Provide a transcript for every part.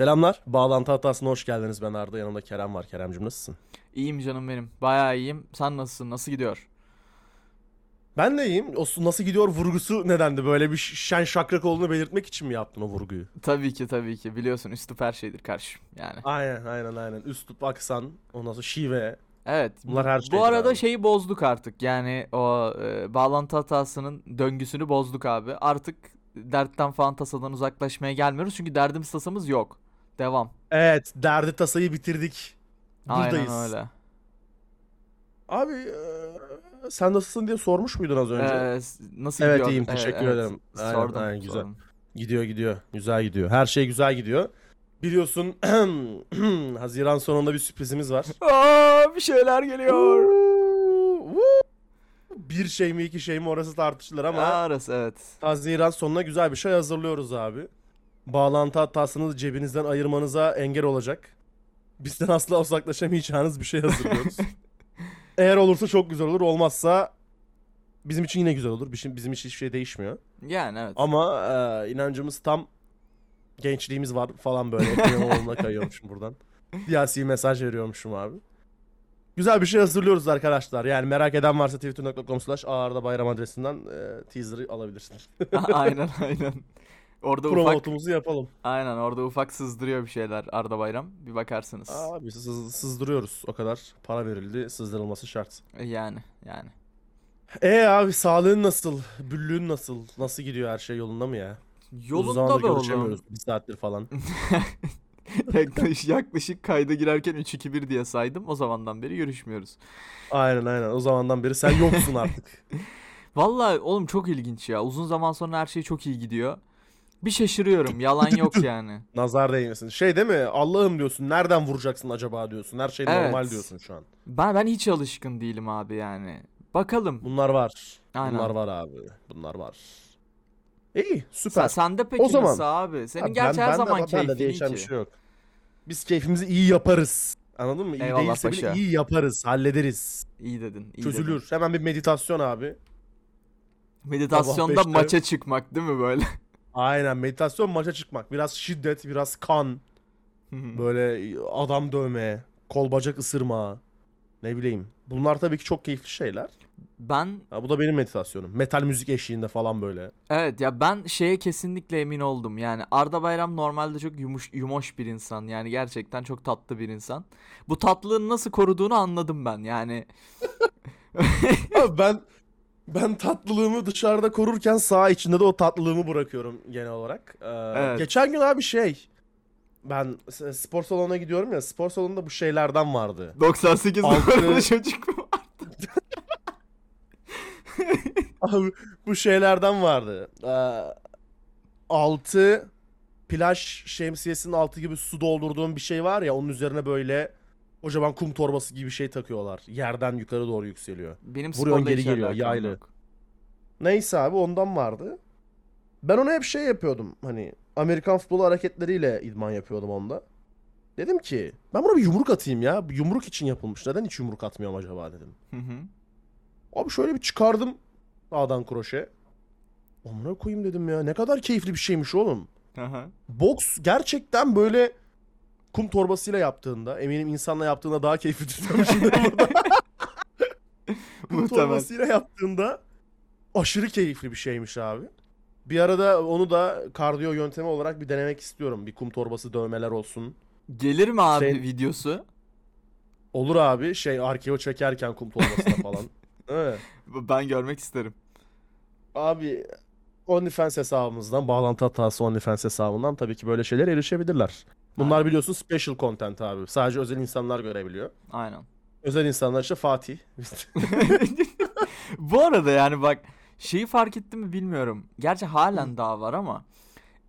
Selamlar. Bağlantı hatasına hoş geldiniz. Ben Arda. Yanımda Kerem var. Keremcim nasılsın? İyiyim canım benim. Bayağı iyiyim. Sen nasılsın? Nasıl gidiyor? Ben de iyiyim. O nasıl gidiyor vurgusu nedendi? Böyle bir şen şakrak olduğunu belirtmek için mi yaptın o vurguyu? Tabii ki tabii ki. Biliyorsun üslup her şeydir karşım. Yani. Aynen aynen aynen. Üslup, aksan, ondan sonra şive. Evet. Bunlar bu- her Bu şeydir arada abi. şeyi bozduk artık. Yani o e, bağlantı hatasının döngüsünü bozduk abi. Artık dertten falan tasadan uzaklaşmaya gelmiyoruz. Çünkü derdimiz tasamız yok. Devam. Evet. Derdi tasayı bitirdik. Buradayız. Aynen öyle. Abi eee, sen nasılsın diye sormuş muydun az önce? Ee, nasıl Evet, gidiyor? iyiyim, Evet, teşekkür evet. ederim. Aynen, Sordum. aynen, güzel. sordum. Gidiyor gidiyor. Güzel gidiyor. Her şey güzel gidiyor. Biliyorsun Haziran sonunda bir sürprizimiz var. Aa, bir şeyler geliyor. Bir şey mi iki şey mi orası tartışılır ama Arası evet. Haziran sonuna güzel bir şey hazırlıyoruz abi. Bağlantı hatasını cebinizden ayırmanıza engel olacak. Bizden asla uzaklaşamayacağınız bir şey hazırlıyoruz. Eğer olursa çok güzel olur. Olmazsa bizim için yine güzel olur. Bizim, bizim için hiçbir şey değişmiyor. Yani evet. Ama e, inancımız tam gençliğimiz var falan böyle. Ekrem kayıyormuşum buradan. Siyasi mesaj veriyormuşum abi. Güzel bir şey hazırlıyoruz arkadaşlar. Yani merak eden varsa twitter.com slash ağırda bayram adresinden e, teaser'ı alabilirsiniz. aynen aynen. Orada ufak Promotumuzu yapalım. aynen orada ufak sızdırıyor bir şeyler Arda Bayram. Bir bakarsınız. Abi sız- sızdırıyoruz. O kadar para verildi. Sızdırılması şart. Yani yani. E abi sağlığın nasıl? Büllüğün nasıl? Nasıl gidiyor her şey yolunda mı ya? Yolunda be oğlum. Bir saattir falan. yaklaşık, yaklaşık kayda girerken 3-2-1 diye saydım. O zamandan beri görüşmüyoruz. aynen aynen. O zamandan beri sen yoksun artık. Vallahi oğlum çok ilginç ya. Uzun zaman sonra her şey çok iyi gidiyor. Bir şaşırıyorum. Yalan yok yani. Nazar değmesin. Şey değil mi? Allah'ım diyorsun. Nereden vuracaksın acaba diyorsun. Her şey Evet. normal diyorsun şu an. Ben ben hiç alışkın değilim abi yani. Bakalım. Bunlar var. Aynen. Bunlar var abi. Bunlar var. İyi, Sen, süper. sende peki O zaman- nasıl abi? Senin Ha, gerçi her zaman ben de keyfin iyi değişen bir ki. şey yok. Biz keyfimizi iyi yaparız. Anladın mı? İyi Eyvallah değilse bile paşa. iyi yaparız, hallederiz. İyi dedin. iyi Çözülür. dedin. Hemen bir meditasyon abi. Meditasyonda beşte- maça çıkmak değil mi böyle? Aynen meditasyon maça çıkmak. Biraz şiddet, biraz kan. Böyle adam dövme, kol bacak ısırma. Ne bileyim. Bunlar tabii ki çok keyifli şeyler. ben Ha, bu da benim meditasyonum. Metal müzik eşliğinde falan böyle. evet ya ben şeye kesinlikle emin oldum. Yani Arda Bayram normalde çok yumuş yumoş bir insan. Yani gerçekten çok tatlı bir insan. Bu tatlılığını nasıl koruduğunu anladım ben. Yani Abi ben ben tatlılığımı dışarıda korurken sağ içinde de o tatlılığımı bırakıyorum genel olarak. Ee, Evet. Geçen gün abi şey ben spor salonuna gidiyorum ya spor salonunda bu şeylerden vardı. 98 Altı- numaralı çocuk mu? Abi bu şeylerden vardı. Ee, altı plaj şemsiyesinin altı gibi su doldurduğum bir şey var ya onun üzerine böyle kocaman kum torbası gibi şey takıyorlar. Yerden yukarı doğru yükseliyor. Benim Vuruyorsun, sporla geri hiç geliyor, alakam yaylı. yok. Neyse abi ondan vardı. Ben ona hep şey yapıyordum. Hani Amerikan futbolu hareketleriyle idman yapıyordum onda. Dedim ki ben buna bir yumruk atayım ya. Yumruk için yapılmış. Neden hiç yumruk atmıyorum acaba dedim. Hı hı. Abi şöyle bir çıkardım sağdan kroşe. Amına koyayım dedim ya. Ne kadar keyifli bir şeymiş oğlum. Aha. Boks gerçekten böyle kum torbasıyla yaptığında eminim insanla yaptığında daha keyifli burada. kum torbasıyla yaptığında aşırı keyifli bir şeymiş abi. Bir arada onu da kardiyo yöntemi olarak bir denemek istiyorum. Bir kum torbası dövmeler olsun. Gelir mi abi Şey- videosu? Olur abi şey arkeo çekerken kum torbasına falan. Evet. Ben görmek isterim. Abi OnlyFans hesabımızdan, bağlantı hatası OnlyFans hesabından tabii ki böyle şeyler erişebilirler. Bunlar Aynen. biliyorsun special content abi. Sadece özel insanlar görebiliyor. Aynen. Özel insanlar işte Fatih. Bu arada yani bak şeyi fark ettim mi bilmiyorum. Gerçi halen daha var ama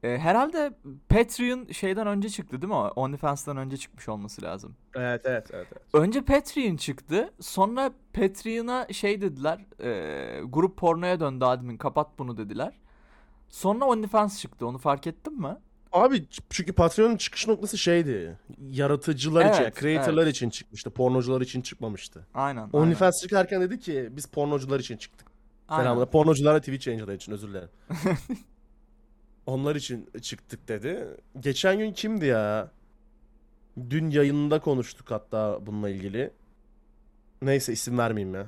e, herhalde Patreon şeyden önce çıktı değil mi? OnlyFans'tan önce çıkmış olması lazım. evet, evet, evet. evet. Önce Patreon çıktı. Sonra Patreon'a şey dediler. e, grup pornoya döndü admin kapat bunu dediler. Sonra OnlyFans çıktı. Onu fark ettin mi? Abi çünkü Patreon'un çıkış noktası şeydi. Yaratıcılar için, Evet, creator'lar evet. için çıkmıştı. Pornocular için çıkmamıştı. Aynen. OnlyFans çıkarken dedi ki biz pornocular için çıktık. Selamlar. Pornocular ve Twitch yayıncılar için özür dilerim. Onlar için çıktık dedi. Geçen gün kimdi ya? Dün yayında konuştuk hatta bununla ilgili. Neyse isim vermeyeyim ya.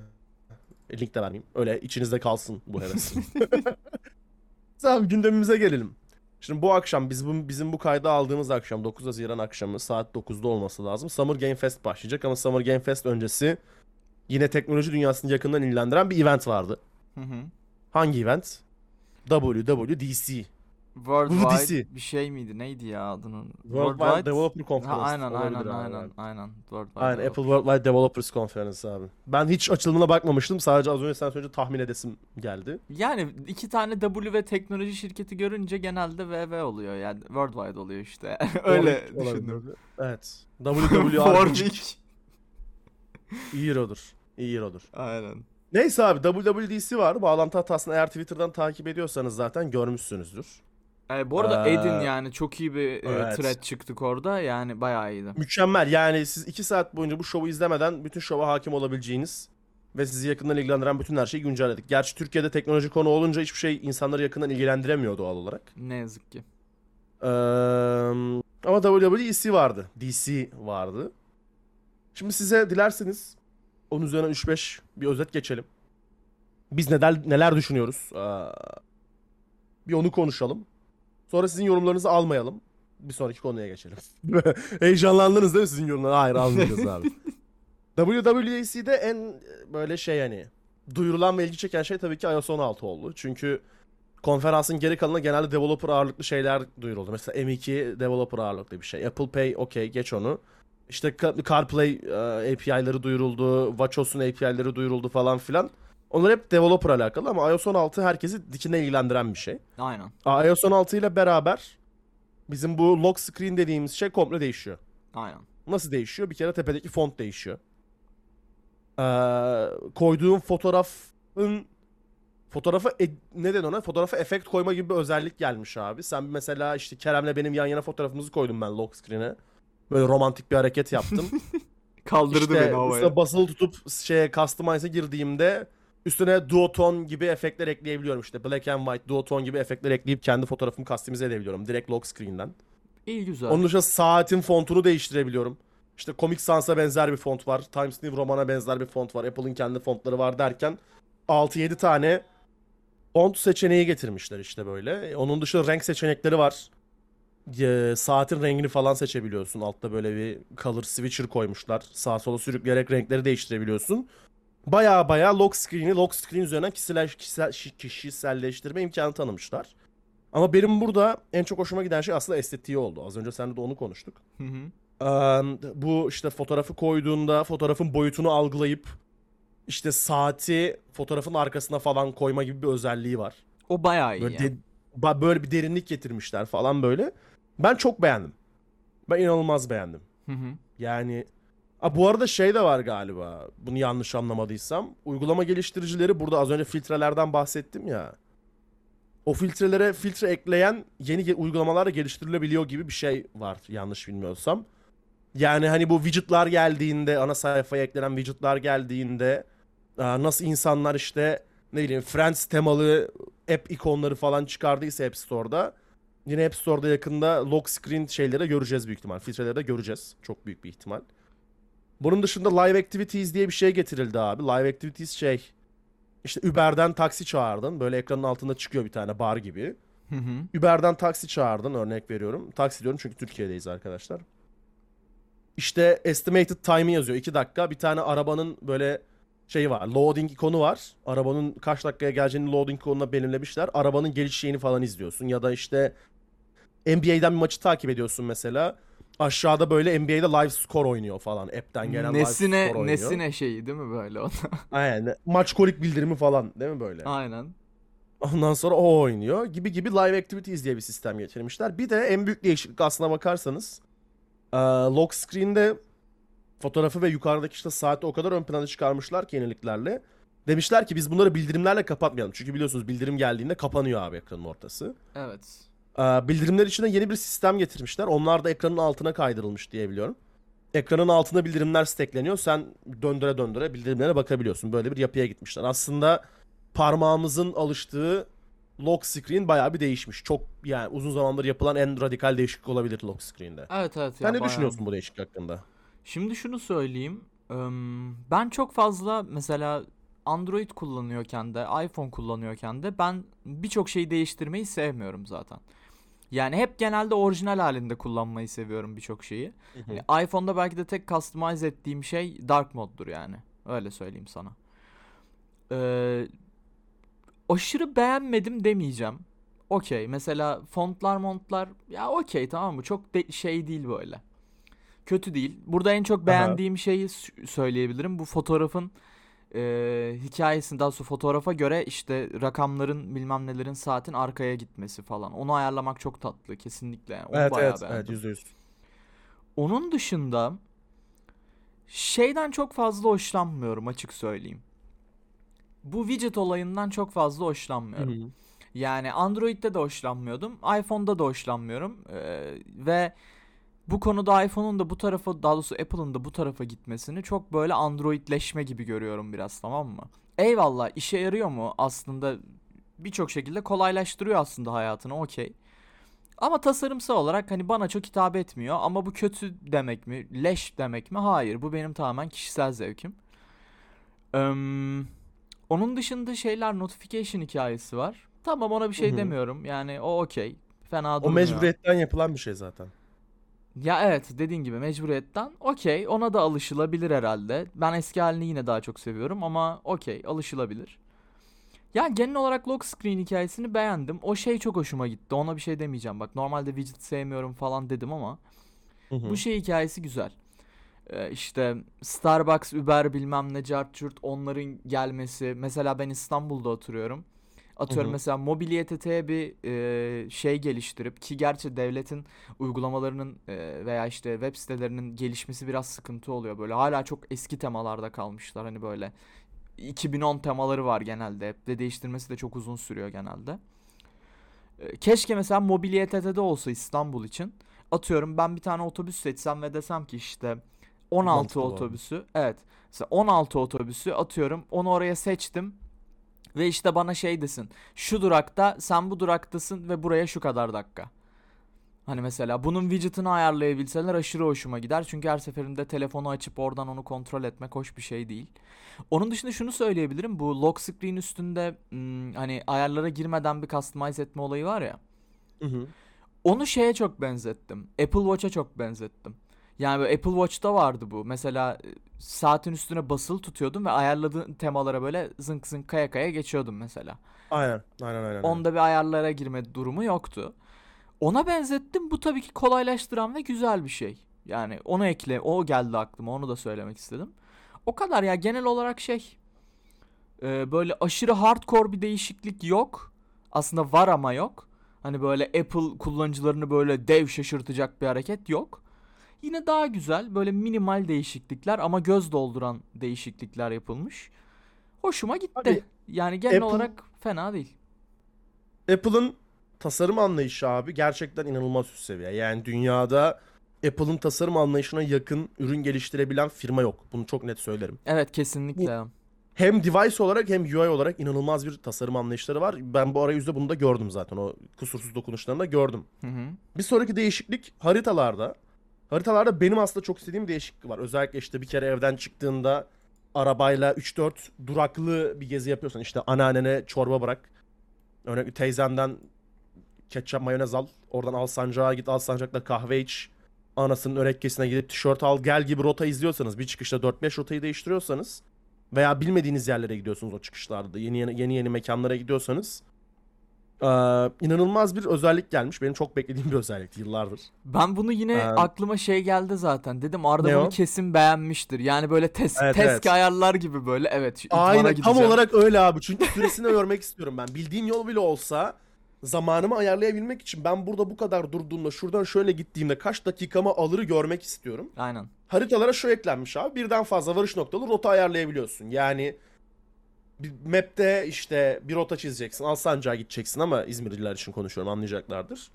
Link de vermeyeyim. Öyle içinizde kalsın bu heves. Tamam gündemimize gelelim. Şimdi bu akşam biz bu, bizim bu kaydı aldığımız akşam 9 Haziran akşamı saat 9'da olması lazım. Summer Game Fest başlayacak ama Summer Game Fest öncesi yine teknoloji dünyasını yakından ilgilendiren bir event vardı. Hı hı. Hangi event? WWDC. Worldwide DC. bir şey miydi? Neydi ya adının? Worldwide Developer Ha, Conference. aynen aynen olabilir abi. aynen aynen. Worldwide Aynen. Apple Worldwide Developers Conference abi. Ben hiç açılımına bakmamıştım. Sadece az önce sen söyleyince tahmin edesim geldi. Yani iki tane W ve teknoloji şirketi görünce genelde VV oluyor yani Worldwide oluyor işte. Öyle Olabilir. düşündüm. Evet. WWR iyi hero'dur. İyi hero'dur. Aynen. Neyse abi WWDC var. Bağlantı hatasını eğer Twitter'dan takip ediyorsanız zaten görmüşsünüzdür. Ee, bu arada Ee, Edin yani çok iyi bir e, evet. thread çıktık orada yani bayağı iyiydi. Mükemmel. Yani siz 2 saat boyunca bu şovu izlemeden bütün şova hakim olabileceğiniz ve sizi yakından ilgilendiren bütün her şeyi güncelledik. Gerçi Türkiye'de teknoloji konu olunca hiçbir şey insanları yakından ilgilendiremiyor doğal olarak. Ne yazık ki. Ee, ama WWDC vardı. DC vardı. Şimdi size dilerseniz onun üzerine 3-5 bir özet geçelim. Biz neler neler düşünüyoruz? Ee, bir onu konuşalım. Sonra sizin yorumlarınızı almayalım. Bir sonraki konuya geçelim. Heyecanlandınız değil mi sizin yorumlar? Hayır almayacağız abi. WWDC'de en e, böyle şey hani duyurulan ve ilgi çeken şey tabii ki iOS 16 oldu. Çünkü konferansın geri kalanında genelde developer ağırlıklı şeyler duyuruldu. Mesela M2 developer ağırlıklı bir şey. Apple Pay okey geç onu. İşte Ca- CarPlay e, API'leri duyuruldu. WatchOS'un API'leri duyuruldu falan filan. Onlar hep developer alakalı ama iOS 16 herkesi dikine ilgilendiren bir şey. Aynen. İOS 16 ile beraber bizim bu lock screen dediğimiz şey komple değişiyor. Aynen. Nasıl değişiyor? Bir kere tepedeki font değişiyor. Ee, koyduğun fotoğrafın fotoğrafa e- ne denir ona? Fotoğrafa efekt koyma gibi bir özellik gelmiş abi. Sen mesela işte Kerem'le benim yan yana fotoğrafımızı koydum ben lock screen'e. Böyle romantik bir hareket yaptım. Kaldırdı işte beni havaya. basılı tutup şeye customize'a girdiğimde üstüne duotone gibi efektler ekleyebiliyorum işte. Black and white duotone gibi efektler ekleyip kendi fotoğrafımı customize edebiliyorum direkt lock screen'den. İyi güzel. Onun dışında saatin fontunu değiştirebiliyorum. İşte Comic Sans'a benzer bir font var. Times New Roman'a benzer bir font var. Apple'ın kendi fontları var derken 6-7 tane font seçeneği getirmişler işte böyle. E, Onun dışında renk seçenekleri var. E, saatin rengini falan seçebiliyorsun. Altta böyle bir color switcher koymuşlar. Sağa sola sürükleyerek renkleri değiştirebiliyorsun. Baya baya lock screen'i lock screen üzerinden kişisel, kişisel, kişiselleştirme imkanı tanımışlar. Ama benim burada en çok hoşuma giden şey aslında estetiği oldu. Az önce seninle de onu konuştuk. Hı hı. Eee, bu işte fotoğrafı koyduğunda fotoğrafın boyutunu algılayıp işte saati fotoğrafın arkasına falan koyma gibi bir özelliği var. O bayağı iyi Böyle, yani. de- ba- böyle bir derinlik getirmişler falan böyle. Ben çok beğendim. Ben inanılmaz beğendim. Hı hı. Yani Aa, bu arada şey de var galiba. Bunu yanlış anlamadıysam. Uygulama geliştiricileri burada az önce filtrelerden bahsettim ya. O filtrelere filtre ekleyen yeni uygulamalar da geliştirilebiliyor gibi bir şey var yanlış bilmiyorsam. Yani hani bu widgetlar geldiğinde ana sayfaya eklenen widgetlar geldiğinde nasıl insanlar işte ne bileyim Friends temalı app ikonları falan çıkardıysa App Store'da yine App Store'da yakında lock screen şeyleri göreceğiz büyük ihtimal. Filtreleri de göreceğiz. Çok büyük bir ihtimal. Bunun dışında Live Activities diye bir şey getirildi abi. Live Activities şey işte Uber'den taksi çağırdın. Böyle ekranın altında çıkıyor bir tane bar gibi. Hı hı. Uber'den taksi çağırdın örnek veriyorum. Taksi diyorum çünkü Türkiye'deyiz arkadaşlar. İşte estimated time'ı yazıyor 2 dakika. Bir tane arabanın böyle şeyi var. Loading ikonu var. Arabanın kaç dakikaya geleceğini loading ikonuna belirlemişler. Arabanın geliş şeyini falan izliyorsun. Ya da işte NBA'den bir maçı takip ediyorsun mesela. Aşağıda böyle NBA'de live score oynuyor falan. App'ten gelen live Nesine score oynuyor. nesine şeyi değil mi böyle o? Aynen. Maç kolik bildirimi falan değil mi böyle? Aynen. Ondan sonra o oynuyor. Gibi gibi live activities diye bir sistem getirmişler. Bir de en büyük değişiklik aslına bakarsanız lock screen'de fotoğrafı ve yukarıdaki işte saati o kadar ön plana çıkarmışlar ki yeniliklerle. Demişler ki biz bunları bildirimlerle kapatmayalım. Çünkü biliyorsunuz bildirim geldiğinde kapanıyor abi ekranın ortası. Evet. Eee, bildirimler için de yeni bir sistem getirmişler. Onlar da ekranın altına kaydırılmış diye biliyorum. Ekranın altına bildirimler stackleniyor. Sen döndüre döndüre bildirimlere bakabiliyorsun. Böyle bir yapıya gitmişler. Aslında parmağımızın alıştığı lock screen bayağı bir değişmiş. Çok yani uzun zamandır yapılan en radikal değişiklik olabilir lock screen'de. Evet evet. Sen ya ne bayağı- düşünüyorsun bu değişiklik hakkında? Şimdi şunu söyleyeyim. Im, Ben çok fazla mesela Android kullanıyorken de iPhone kullanıyorken de ben birçok şeyi değiştirmeyi sevmiyorum zaten. Yani hep genelde orijinal halinde kullanmayı seviyorum birçok şeyi. Hani iPhone'da belki de tek customize ettiğim şey dark moddur yani. Öyle söyleyeyim sana. Ee, aşırı beğenmedim demeyeceğim. Okey. Mesela fontlar montlar ya okey tamam mı? Çok de- şey değil böyle. Kötü değil. Burada en çok beğendiğim şeyi s- söyleyebilirim. Bu fotoğrafın e, hikayesini daha sonra fotoğrafa göre işte rakamların bilmem nelerin saatin arkaya gitmesi falan. Onu ayarlamak çok tatlı kesinlikle. Yani. Onu Evet bayağı evet evet yüzde yüz. Onun dışında şeyden çok fazla hoşlanmıyorum açık söyleyeyim. Bu widget olayından çok fazla hoşlanmıyorum. Yani Android'de de hoşlanmıyordum. iPhone'da da hoşlanmıyorum. Ee, ve bu konuda iPhone'un da bu tarafa daha doğrusu Apple'ın da bu tarafa gitmesini çok böyle Androidleşme gibi görüyorum biraz tamam mı? Eyvallah işe yarıyor mu? Aslında birçok şekilde kolaylaştırıyor aslında hayatını okey. Ama tasarımsal olarak hani bana çok hitap etmiyor. Ama bu kötü demek mi? Leş demek mi? Hayır. Bu benim tamamen kişisel zevkim. Eee, onun dışında şeyler notification hikayesi var. Tamam ona bir şey Hı hı. demiyorum. Yani o okey. Fena O durmuyor. mecburiyetten yapılan bir şey zaten. Ya evet dediğin gibi mecburiyetten okey ona da alışılabilir herhalde. Ben eski halini yine daha çok seviyorum ama okey alışılabilir. Ya genel olarak lock screen hikayesini beğendim. O şey çok hoşuma gitti. Ona bir şey demeyeceğim. Bak normalde widget sevmiyorum falan dedim ama Hı hı. bu şey hikayesi güzel. Ee, işte Starbucks, Uber bilmem ne cart onların gelmesi. Mesela ben İstanbul'da oturuyorum. Atıyorum Hı hı. mesela Mobilya TT'ye bir e, şey geliştirip ki gerçi devletin uygulamalarının e, veya işte web sitelerinin gelişmesi biraz sıkıntı oluyor. Böyle hala çok eski temalarda kalmışlar. Hani böyle 2010 temaları var genelde. Hep de değiştirmesi de çok uzun sürüyor genelde. E, Keşke mesela Mobilya TT'de olsa İstanbul için. Atıyorum ben bir tane otobüs seçsem ve desem ki işte 16 Mantıklı bu arada. otobüsü. Evet. Mesela 16 otobüsü atıyorum. Onu oraya seçtim. Ve işte bana şey desin. Şu durakta sen bu duraktasın ve buraya şu kadar dakika. Hani mesela bunun widget'ını ayarlayabilseler aşırı hoşuma gider. Çünkü her seferinde telefonu açıp oradan onu kontrol etmek hoş bir şey değil. Onun dışında şunu söyleyebilirim. Bu lock screen üstünde hani ayarlara girmeden bir customize etme olayı var ya. Hı hı. Onu şeye çok benzettim. Apple Watch'a çok benzettim. Yani böyle Apple Watch'ta vardı bu. Mesela e, saatin üstüne basılı tutuyordum ve ayarladığın temalara böyle zınk zınk kaya kaya geçiyordum mesela. Aynen aynen aynen. Onda bir ayarlara girme durumu yoktu. Ona benzettim. Bu tabii ki kolaylaştıran ve güzel bir şey. Yani onu ekle, o geldi aklıma. Onu da söylemek istedim. O kadar ya genel olarak şey. e, böyle aşırı hardcore bir değişiklik yok. Aslında var ama yok. Hani böyle Apple kullanıcılarını böyle dev şaşırtacak bir hareket yok. Yine daha güzel böyle minimal değişiklikler ama göz dolduran değişiklikler yapılmış. Hoşuma gitti. Abi, yani genel Apple- olarak fena değil. Apple'ın tasarım anlayışı abi gerçekten inanılmaz üst seviye. Yani dünyada Apple'ın tasarım anlayışına yakın ürün geliştirebilen firma yok. Bunu çok net söylerim. Evet kesinlikle. Hem device olarak hem UI olarak inanılmaz bir tasarım anlayışları var. Ben bu arayüzde bunu da gördüm zaten. O kusursuz dokunuşlarını da gördüm. Hı hı. Bir sonraki değişiklik haritalarda. Haritalarda benim aslında çok istediğim değişiklik var. Özellikle işte bir kere evden çıktığında arabayla 3-4 duraklı bir gezi yapıyorsan işte anneannene çorba bırak. Örnek teyzenden ketçap mayonez al. Oradan al sancağa git al sancakta kahve iç. Anasının örekkesine gidip tişört al gel gibi rota izliyorsanız bir çıkışta 4-5 rotayı değiştiriyorsanız veya bilmediğiniz yerlere gidiyorsunuz o çıkışlarda da yeni yeni yeni, yeni mekanlara gidiyorsanız eee, inanılmaz bir özellik gelmiş. Benim çok beklediğim bir özellikti yıllardır. Ben bunu yine Ee, aklıma şey geldi zaten. Dedim Arda bunu o? kesin beğenmiştir. Yani böyle tes Evet, tesk evet. ayarlar gibi böyle. Evet Aynen tam olarak öyle abi. Çünkü süresini görmek istiyorum ben. Bildiğim yol bile olsa zamanımı ayarlayabilmek için ben burada bu kadar durduğumda şuradan şöyle gittiğimde kaç dakikamı alırı görmek istiyorum. Aynen. Haritalara şu eklenmiş abi. Birden fazla varış noktalı rota ayarlayabiliyorsun. Yani bir map'te işte bir rota çizeceksin. Alsancak'a gideceksin ama İzmirliler için konuşuyorum anlayacaklardır.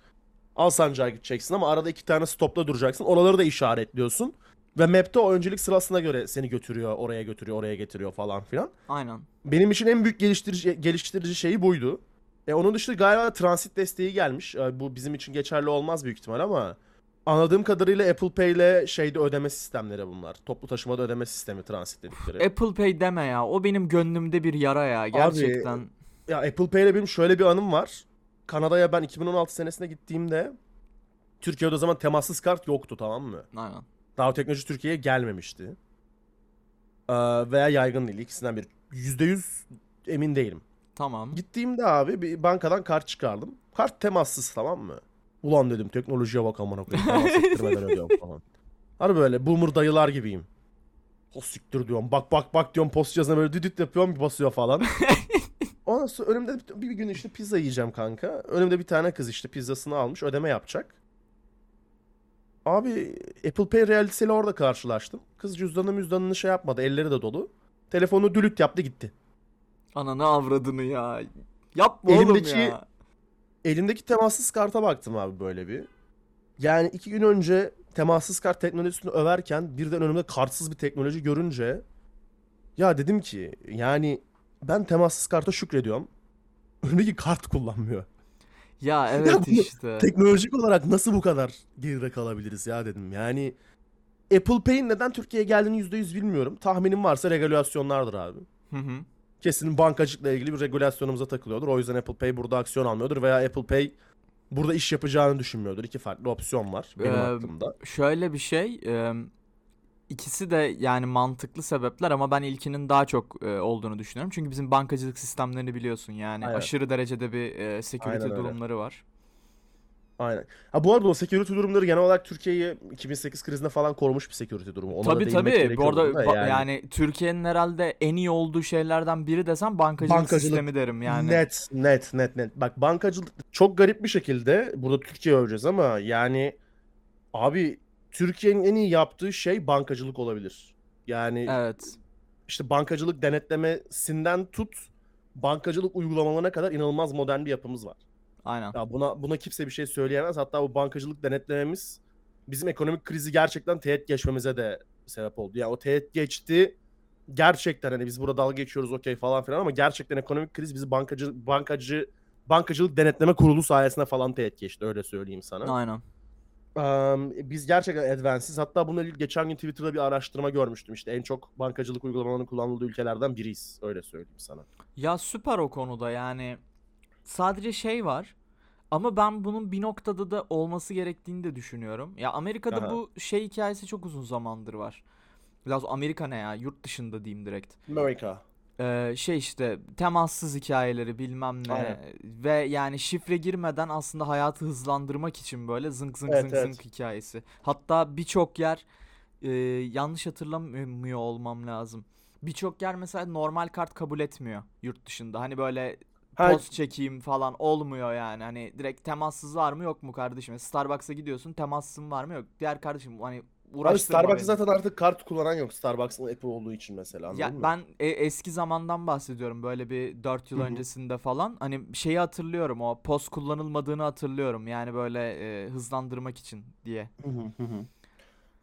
Alsancak'a gideceksin ama arada iki tane stopla duracaksın. Oraları da işaretliyorsun. Ve map'te o öncelik sırasına göre seni götürüyor, oraya götürüyor, oraya getiriyor falan filan. Aynen. Benim için en büyük geliştirici, geliştirici şeyi buydu. E onun dışında galiba transit desteği gelmiş. E, bu bizim için geçerli olmaz büyük ihtimal ama anladığım kadarıyla Apple Pay ile şeyde ödeme sistemleri bunlar. Toplu taşımada ödeme sistemi transit dedikleri. Apple Pay deme ya. O benim gönlümde bir yara ya. Gerçekten. Ya Apple Pay ile benim şöyle bir anım var. Kanada'ya ben 2016 senesinde gittiğimde Türkiye'de o zaman temassız kart yoktu tamam mı? Aynen. Daha o teknoloji Türkiye'ye gelmemişti. Ee, veya yaygın değil ikisinden biri. %100 emin değilim. Tamam. Gittiğimde abi bir bankadan kart çıkardım. Kart temassız tamam mı? Ulan dedim teknolojiye bak amına koyayım. Ettirmeden ödüyorum falan. Hani böyle boomer dayılar gibiyim. O siktir diyorum. Bak bak bak diyorum post cihazına böyle düdüt yapıyorum bir basıyor falan. Ondan sonra önümde bir, bir gün işte pizza yiyeceğim kanka. Önümde bir tane kız işte pizzasını almış ödeme yapacak. Abi Apple Pay realitesiyle orada karşılaştım. Kız cüzdanı müzdanını şey yapmadı. Elleri de dolu. Telefonu dülüt yaptı gitti. Ananı avradını ya. Yapma Elimdeki- oğlum ya. Elimdeki temassız karta baktım abi böyle bir. Yani iki gün önce temassız kart teknolojisini överken birden önümde kartsız bir teknoloji görünce ya dedim ki yani ben temassız karta şükrediyorum. Önümdeki kart kullanmıyor. Ya evet bunu- işte. Teknolojik olarak nasıl bu kadar geride kalabiliriz ya dedim. Yani Apple Pay'in neden Türkiye'ye geldiğini %100 bilmiyorum. Tahminim varsa regülasyonlardır abi. Hı hı. Kesin bankacılıkla ilgili bir regülasyonumuza takılıyordur. O yüzden Apple Pay burada aksiyon almıyordur veya Apple Pay burada iş yapacağını düşünmüyordur. İki farklı opsiyon var benim Ee, aklımda. Şöyle bir şey. e, ikisi de yani mantıklı sebepler ama ben ilkinin daha çok e, olduğunu düşünüyorum. Çünkü bizim bankacılık sistemlerini biliyorsun yani Aynen. aşırı derecede bir e, security Aynen öyle. durumları var. Aynen. Ha bu arada o security durumları genel olarak Türkiye'yi 2008 krizinde falan korumuş bir security durumu. Ona Tabii tabii. Bu arada ba- yani. Türkiye'nin herhalde en iyi olduğu şeylerden biri desem bankacılık, Bankacılık. sistemi derim yani. Net, net, net, net. Bak bankacılık çok garip bir şekilde burada Türkiye öveceğiz ama yani abi Türkiye'nin en iyi yaptığı şey bankacılık olabilir. Yani Evet. işte bankacılık denetlemesinden tut bankacılık uygulamalarına kadar inanılmaz modern bir yapımız var. Aynen. Ya buna buna kimse bir şey söyleyemez. Hatta bu bankacılık denetlememiz bizim ekonomik krizi gerçekten teğet geçmemize de sebep oldu. Yani o teğet geçti. Gerçekten hani biz burada dalga geçiyoruz okey falan filan ama gerçekten ekonomik kriz bizi bankacı bankacı bankacılık denetleme kurulu sayesinde falan teğet geçti öyle söyleyeyim sana. Aynen. Eee, biz gerçekten advance'iz. Hatta bununla ilgili geçen gün Twitter'da bir araştırma görmüştüm. İşte en çok bankacılık uygulamalarının kullanıldığı ülkelerden biriyiz. Öyle söyleyeyim sana. Ya süper o konuda yani sadece şey var ama ben bunun bir noktada da olması gerektiğini de düşünüyorum. Ya Amerika'da Aha. bu şey hikayesi çok uzun zamandır var. Biraz Amerika ne ya yurt dışında diyeyim direkt. Amerika. Ee, şey işte temassız hikayeleri bilmem ne Aynen. ve yani şifre girmeden aslında hayatı hızlandırmak için böyle zınk zınk Evet, zınk evet. zınk hikayesi. Hatta birçok yer e, yanlış hatırlamıyor olmam lazım. Birçok yer mesela normal kart kabul etmiyor yurt dışında. Hani böyle Ha, post çekeyim falan olmuyor yani. Hani direkt temassız var mı yok mu kardeşim? Starbucks'a gidiyorsun temassızın var mı yok. Diğer kardeşim hani Abi uğraştırma Starbucks'ta beni. zaten artık kart kullanan yok. Starbucks'ın Apple olduğu için mesela anladın Ya mı? ben e- eski zamandan bahsediyorum böyle bir 4 yıl Hı hı. öncesinde falan. Hani şeyi hatırlıyorum o post kullanılmadığını hatırlıyorum. Yani böyle e, hızlandırmak için diye. Hı hı, hı hı.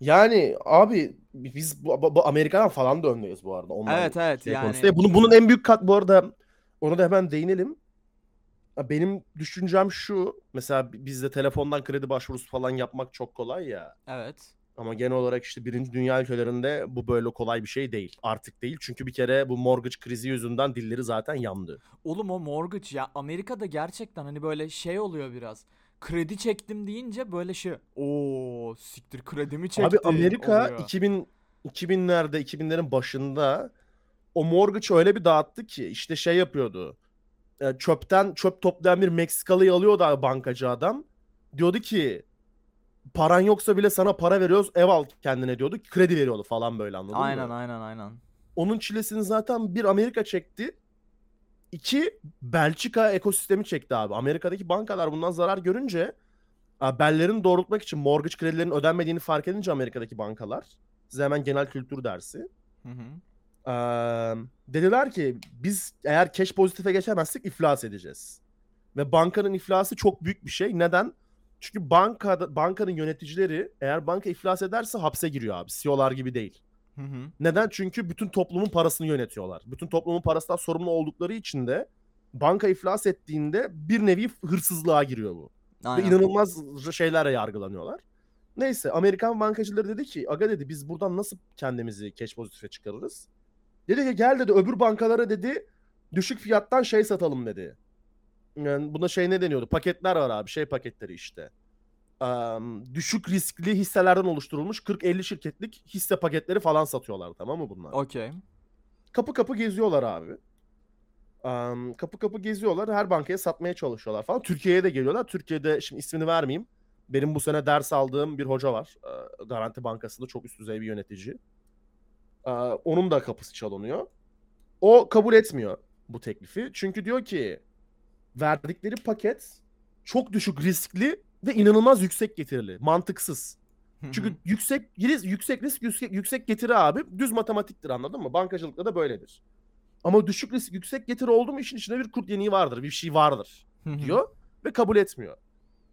Yani abi biz bu, bu- bu Amerika'dan falan da öndeyiz bu arada. Online Evet evet şey yani. konusunda. Bunun, bunun en büyük kat bu arada ona da hemen değinelim. Benim düşüncem şu. Mesela bizde telefondan kredi başvurusu falan yapmak çok kolay ya. Evet. Ama genel olarak işte birinci dünya ülkelerinde bu böyle kolay bir şey değil. Artık değil. Çünkü bir kere bu mortgage krizi yüzünden dilleri zaten yandı. Oğlum o mortgage ya Amerika'da gerçekten hani böyle şey oluyor biraz. Kredi çektim deyince böyle şey o siktir kredimi çektim Abi Amerika oluyor. 2000 2000'lerde 2000'lerin başında o mortgage öyle bir dağıttı ki işte şey yapıyordu. E, Çöpten çöp toplayan bir Meksikalı'yı alıyordu abi bankacı adam. Diyordu ki paran yoksa bile sana para veriyoruz ev al kendine diyordu. Kredi veriyordu falan böyle anladın Aynen mı? aynen aynen. Onun çilesini zaten bir Amerika çekti. İki Belçika ekosistemi çekti abi. Amerika'daki bankalar bundan zarar görünce bellerini doğrultmak için mortgage kredilerinin ödenmediğini fark edince Amerika'daki bankalar size hemen genel kültür dersi. Hı hı. Eee, dediler ki biz eğer cash pozitife geçemezsek iflas edeceğiz. Ve bankanın iflası çok büyük bir şey. Neden? Çünkü bankada, bankanın yöneticileri eğer banka iflas ederse hapse giriyor abi. CEO'lar gibi değil. Hı hı. Neden? Çünkü bütün toplumun parasını yönetiyorlar. Bütün toplumun parasından sorumlu oldukları için de banka iflas ettiğinde bir nevi hırsızlığa giriyor bu. Ve Aynen. inanılmaz şeylerle yargılanıyorlar. Neyse Amerikan bankacıları dedi ki aga dedi biz buradan nasıl kendimizi cash pozitife çıkarırız? Dedi ki gel dedi öbür bankalara dedi düşük fiyattan şey satalım dedi. Yani buna şey ne deniyordu? Paketler var abi şey paketleri işte. Am, düşük riskli hisselerden oluşturulmuş 40-50 şirketlik hisse paketleri falan satıyorlar tamam mı bunlar? Okey. kapı kapı geziyorlar abi. Am, kapı kapı geziyorlar. Her bankaya satmaya çalışıyorlar falan. Türkiye'ye de geliyorlar. Türkiye'de şimdi ismini vermeyeyim. Benim bu sene ders aldığım bir hoca var. Ee, Garanti Bankası'nda çok üst düzey bir yönetici. Ee, onun da kapısı çalınıyor. O kabul etmiyor bu teklifi. Çünkü diyor ki verdikleri paket çok düşük riskli ve inanılmaz yüksek getirili. Mantıksız. Çünkü yüksek risk, yüksek risk, yüksek, yüksek getiri abi düz matematiktir anladın mı? Bankacılıkta da böyledir. Ama düşük risk, yüksek getiri oldu mu işin içinde bir kurt yeniği vardır, bir şey vardır diyor ve kabul etmiyor.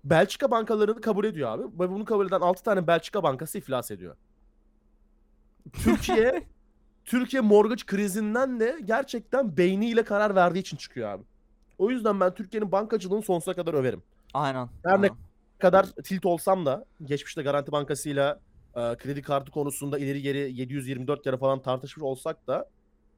Belçika bankalarını kabul ediyor abi. Ve bunu kabul eden 6 tane Belçika bankası iflas ediyor. Türkiye Türkiye mortgage krizinden de gerçekten beyniyle karar verdiği için çıkıyor abi. O yüzden ben Türkiye'nin bankacılığını sonsuza kadar överim Aynen. Her ne- kadar tilt olsam da geçmişte Garanti Bankası'yla e, kredi kartı konusunda ileri geri 724 kere falan tartışmış olsak da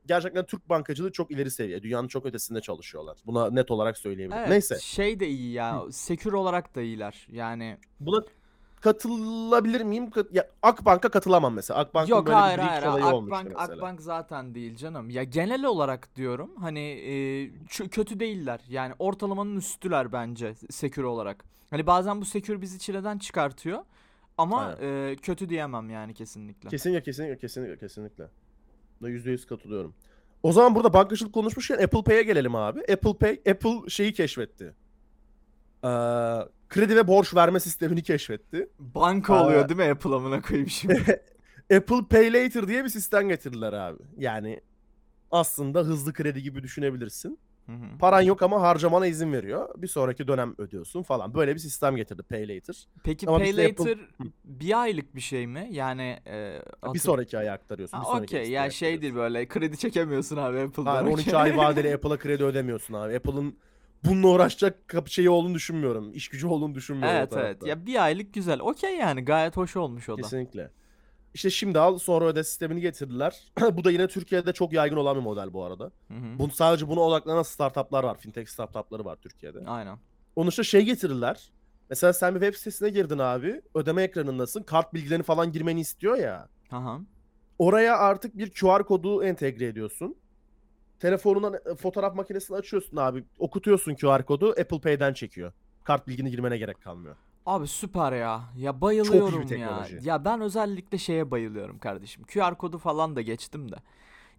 gerçekten Türk bankacılığı çok ileri seviye. Dünyanın çok ötesinde çalışıyorlar. Buna net olarak söyleyebilirim. Evet, Neyse. şey de iyi ya. Sekür olarak da iyiler. Yani Buna katılabilir miyim? Ya, Akbank'a katılamam mesela. Akbank'ın Yok böyle hayır bir hayır olmuştu Akbank. Akbank zaten değil canım. Ya genel olarak diyorum hani e, kötü değiller. Yani ortalamanın üstüler bence sekür olarak. Hani bazen bu sekür bizi çileden çıkartıyor. Ama e, kötü diyemem yani kesinlikle. Kesinlikle kesinlikle kesinlikle kesinlikle. Da %100 katılıyorum. O zaman burada bankacılık konuşmuşken Apple Pay'e gelelim abi. Apple Pay, Apple şeyi keşfetti. Ee, kredi ve borç verme sistemini keşfetti. Banka Aa. oluyor değil mi Apple amına koyayım şimdi? Apple Pay Later diye bir sistem getirdiler abi. Yani aslında hızlı kredi gibi düşünebilirsin. Paran yok ama harcamana izin veriyor. Bir sonraki dönem ödüyorsun falan. Böyle bir sistem getirdi Pay Later. Peki Ama Pay bizde Apple- Later bir aylık bir şey mi? Yani e, Bir sonraki aya aktarıyorsun. Ha, bir sonraki ya şey aktarıyorsun. değil böyle kredi çekemiyorsun abi Apple'da. Hayır 12 okey. ay vadeli Apple'a kredi ödemiyorsun abi. Apple'ın bununla uğraşacak şeyi olduğunu düşünmüyorum. İş gücü olduğunu düşünmüyorum. Evet evet. Ya bir aylık güzel. Okey yani gayet hoş olmuş o da. Kesinlikle. İşte şimdi al sonra öde sistemini getirdiler. bu da yine Türkiye'de çok yaygın olan bir model bu arada. Hı hı. Bu, sadece buna odaklanan startuplar var. Fintech startupları var Türkiye'de. Aynen. Onun dışında şey getirdiler. Mesela sen bir web sitesine girdin abi. Ödeme ekranındasın. Kart bilgilerini falan girmeni istiyor ya. Aha. Oraya artık bir QR kodu entegre ediyorsun. Telefonundan e, fotoğraf makinesini açıyorsun abi. Okutuyorsun QR kodu. Apple Pay'den çekiyor. Kart bilgini girmene gerek kalmıyor. Abi süper ya. Ya bayılıyorum ya. teknoloji. Ya ben özellikle şeye bayılıyorum kardeşim. QR kodu falan da geçtim de.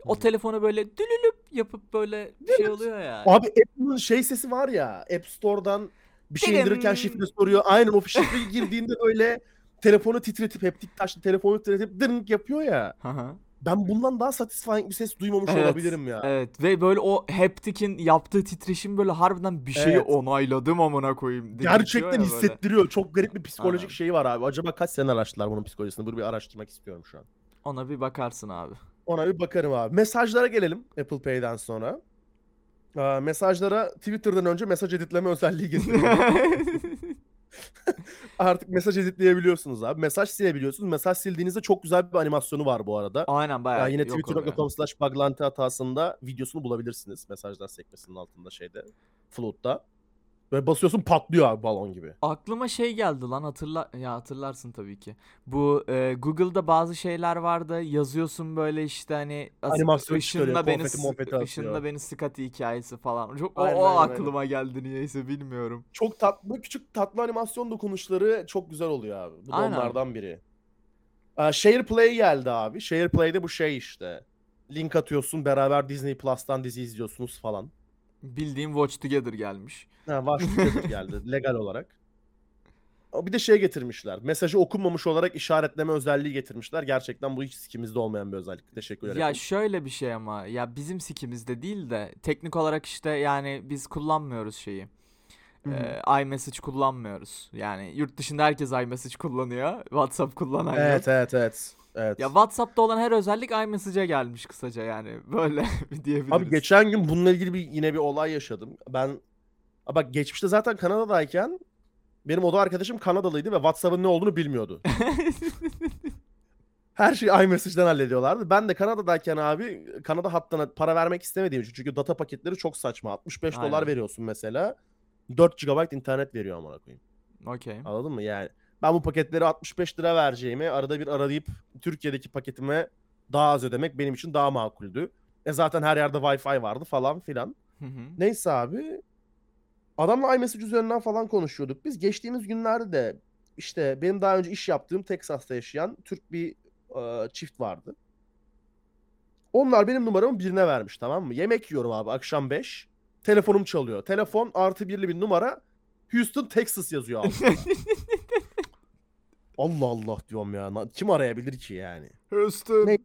O Hı. telefonu böyle dülülüp yapıp böyle şey oluyor ya. Abi Apple'ın şey sesi var ya. App Store'dan bir şey Dilim. indirirken şifre soruyor. Aynen o şifreyi girdiğinde böyle telefonu titretip heptik taşlı telefonu titretip dırnk yapıyor ya. Aha. Ben bundan daha satisfying bir ses duymamış Evet, olabilirim ya. Evet ve böyle o haptic'in yaptığı titreşim böyle harbiden bir şeyi Evet. onayladım amına koyayım. Gerçekten ya böyle. hissettiriyor. Çok garip bir psikolojik Aynen. şeyi var abi. Acaba kaç sene araştırdılar bunun psikolojisini? Bunu bir araştırmak istiyorum şu an. Ona bir bakarsın abi. Ona bir bakarım abi. Mesajlara gelelim Apple Pay'den sonra. Aa, mesajlara Twitter'dan önce mesaj editleme özelliği getirdim. Artık mesaj editleyebiliyorsunuz abi. Mesaj silebiliyorsunuz. Mesaj sildiğinizde çok güzel bir animasyonu var bu arada. Aynen Ya bayağı yine yok oluyor. twitter.com slash buglanti hatasında videosunu bulabilirsiniz. Mesajlar sekmesinin altında şeyde. Float'ta. Böyle basıyorsun patlıyor abi balon gibi. Aklıma şey geldi lan hatırla ya hatırlarsın tabii ki. Bu e, Google'da bazı şeyler vardı. Yazıyorsun böyle işte hani as- Animasyon ışınla çıkarıyor, beni konfeti ışınla beni sıkatı hikayesi falan. Çok o, Aynen, o aynen, aklıma geldi niyeyse bilmiyorum. Çok tatlı küçük tatlı animasyon dokunuşları çok güzel oluyor abi. Bu da Aynen. onlardan biri. Aa, Share Play geldi abi. Share Play'de bu şey işte. Link atıyorsun beraber Disney Plus'tan dizi izliyorsunuz falan. Bildiğim Watch Together gelmiş. Ha, Watch Together geldi legal olarak. Bir de şey getirmişler. Mesajı okunmamış olarak işaretleme özelliği getirmişler. Gerçekten bu hiç sikimizde olmayan bir özellik. Teşekkür ederim. Ya şöyle bir şey ama ya bizim sikimizde değil de teknik olarak işte yani biz kullanmıyoruz şeyi. Hı. Ee, iMessage kullanmıyoruz. Yani yurt dışında herkes iMessage kullanıyor. WhatsApp kullanan yok. Evet evet evet. Ya WhatsApp'ta olan her özellik iMessage'e gelmiş kısaca yani. Böyle diyebiliriz. Abi geçen gün bununla ilgili bir yine bir olay yaşadım. Ben bak geçmişte zaten Kanada'dayken benim oda arkadaşım Kanadalıydı ve WhatsApp'ın ne olduğunu bilmiyordu. Her şeyi iMessage'den hallediyorlardı. Ben de Kanada'dayken abi Kanada hattına para vermek istemediğim için çünkü data paketleri çok saçma. 65 dolar Aynen. veriyorsun mesela. 4 GB internet veriyor amına koyayım. Okey. Anladın mı? Yani ben bu paketleri 65 lira vereceğimi arada bir arayıp Türkiye'deki paketime daha az ödemek benim için daha makuldü. E zaten her yerde Wi-Fi vardı falan filan. Hı hı. Neyse abi. Adamla iMessage üzerinden falan konuşuyorduk. Biz geçtiğimiz günlerde de işte benim daha önce iş yaptığım Texas'ta yaşayan Türk bir e, çift vardı. Onlar benim numaramı birine vermiş tamam mı? Yemek yiyorum abi akşam 5. Telefonum çalıyor. Telefon artı birli bir numara. Houston, Texas yazıyor abi. Allah Allah diyorum ya. Kim arayabilir ki yani? Houston. Ne-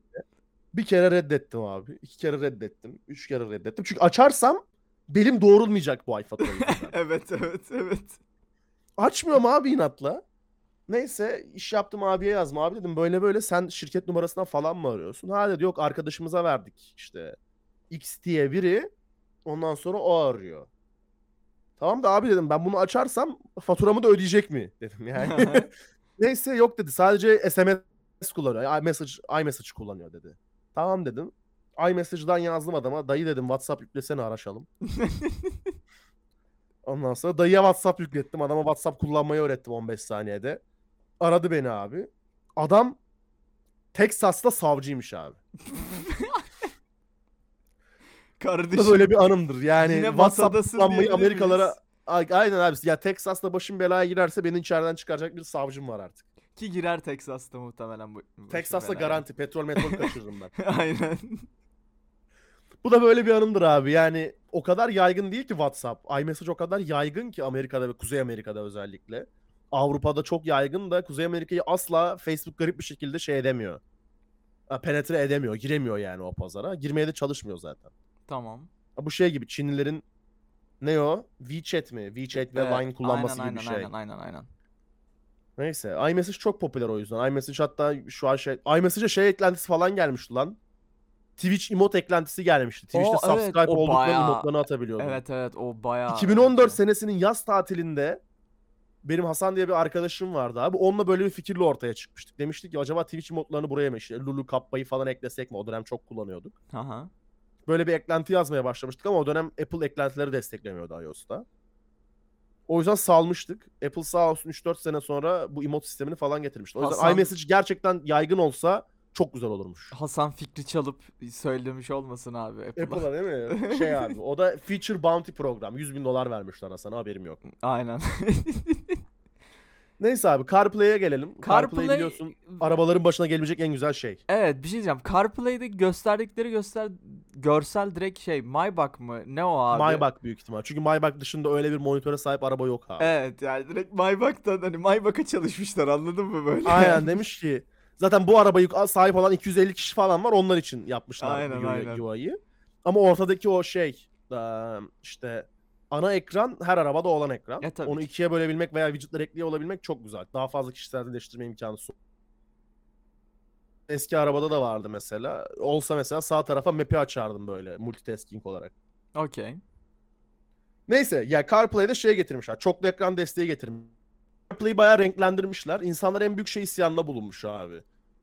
Bir kere reddettim abi. iki kere reddettim. Üç kere reddettim. Çünkü açarsam belim doğrulmayacak bu ay faturayı. Evet evet evet. Açmıyorum abi inatla. Neyse iş yaptım abiye yazma abi dedim böyle böyle sen şirket numarasından falan mı arıyorsun? Ha dedi yok arkadaşımıza verdik işte. X diye biri ondan sonra o arıyor. Tamam da abi dedim ben bunu açarsam faturamı da ödeyecek mi dedim yani. Neyse yok dedi sadece SMS kullanıyor. iMessage, iMessage kullanıyor dedi. Tamam dedim. iMessage'dan yazdım adama. Dayı dedim WhatsApp yüklesene araşalım. Ondan sonra dayıya WhatsApp yüklettim. Adama WhatsApp kullanmayı öğrettim 15 saniyede. Aradı beni abi. Adam Texas'ta savcıymış abi. Bu Kardeşim. da böyle bir anımdır. Yani Yine WhatsApp kullanmayı diyebilir Amerikalara miyiz? A- Aynen abi. Ya Texas'ta başım belaya girerse beni içeriden çıkaracak bir savcım var artık. Ki girer Texas'ta muhtemelen bu. bu Texas'ta belaya. garanti. Petrol metrol kaçırırım ben. Aynen. Bu da böyle bir anımdır abi. Yani o kadar yaygın değil ki WhatsApp. iMessage o kadar yaygın ki Amerika'da ve Kuzey Amerika'da özellikle. Avrupa'da çok yaygın da Kuzey Amerika'yı asla Facebook garip bir şekilde şey edemiyor. Penetre edemiyor. Giremiyor yani o pazara. Girmeye de çalışmıyor zaten. Tamam. Bu şey gibi Çinlilerin ne o? WeChat mi? WeChat ve Evet, Line kullanması aynen, gibi bir şey. Aynen aynen aynen. Neyse. iMessage çok popüler o yüzden. iMessage hatta şu an şey... iMessage'e şey eklentisi falan gelmişti lan. Twitch emote eklentisi gelmişti. Twitch'te evet, subscribe o oldukları bayağı- emotlarını atabiliyordun. Evet evet o bayağı. 2014 senesinin yaz tatilinde benim Hasan diye bir arkadaşım vardı abi. Onunla böyle bir fikirle ortaya çıkmıştık. Demiştik ki acaba Twitch modlarını buraya mı işte Lulu Kappa'yı falan eklesek mi? O dönem çok kullanıyorduk. Aha. Böyle bir eklenti yazmaya başlamıştık ama o dönem Apple eklentileri desteklemiyordu iOS'ta. O yüzden salmıştık. Apple sağ olsun 3-4 sene sonra bu emote sistemini falan getirmişti. O yüzden Hasan- iMessage gerçekten yaygın olsa çok güzel olurmuş. Hasan fikri çalıp söylemiş olmasın abi Apple'a. Apple'a değil mi? Şey abi o da Feature Bounty program. 100 bin dolar vermişler Hasan'a haberim yok. Aynen. Neyse abi CarPlay'e gelelim. CarPlay, CarPlay- biliyorsun arabaların başına gelebilecek en güzel şey. Evet bir şey diyeceğim. CarPlay'de gösterdikleri göster görsel direkt şey Maybach mı? Ne o abi? Maybach büyük ihtimal. Çünkü Maybach dışında öyle bir monitöre sahip araba yok abi. Evet yani direkt Maybach'tan hani Maybach'a çalışmışlar anladın mı böyle? Aynen demiş ki zaten bu arabayı sahip olan 250 kişi falan var onlar için yapmışlar Aynen, bu aynen. UI'yi. Ama ortadaki o şey işte ana ekran her arabada olan ekran. E, tabii Onu ki. ikiye bölebilmek veya widgetler ekliyor olabilmek çok güzel. Daha fazla kişiselleştirme imkanı sun. Eski arabada da vardı mesela. Olsa mesela sağ tarafa map'i açardım böyle multitasking olarak. Okey. Neyse ya CarPlay'de şey getirmişler. Çoklu ekran desteği getirmiş. CarPlay'i bayağı renklendirmişler. İnsanlar en büyük şey isyanla bulunmuş abi.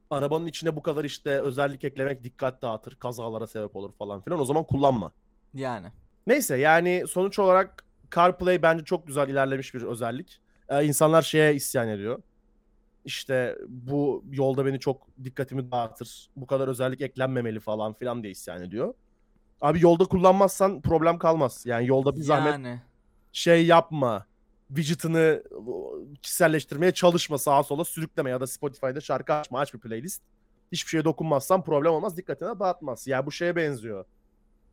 Arabanın içine bu kadar işte özellik eklemek dikkat dağıtır, kazalara sebep olur falan filan. O zaman kullanma. Yani. Neyse yani sonuç olarak CarPlay bence çok güzel ilerlemiş bir özellik. Ee, insanlar şeye isyan ediyor. İşte bu yolda beni çok dikkatimi dağıtır. Bu kadar özellik eklenmemeli falan filan diye isyan ediyor. Abi yolda kullanmazsan problem kalmaz. Yani yolda bir zahmet Yani. şey yapma. Widget'ını kişiselleştirmeye çalışma sağa sola sürükleme ya da Spotify'da şarkı açma aç bir playlist. Hiçbir şeye dokunmazsan problem olmaz dikkatine dağıtmaz. Ya bu şeye benziyor.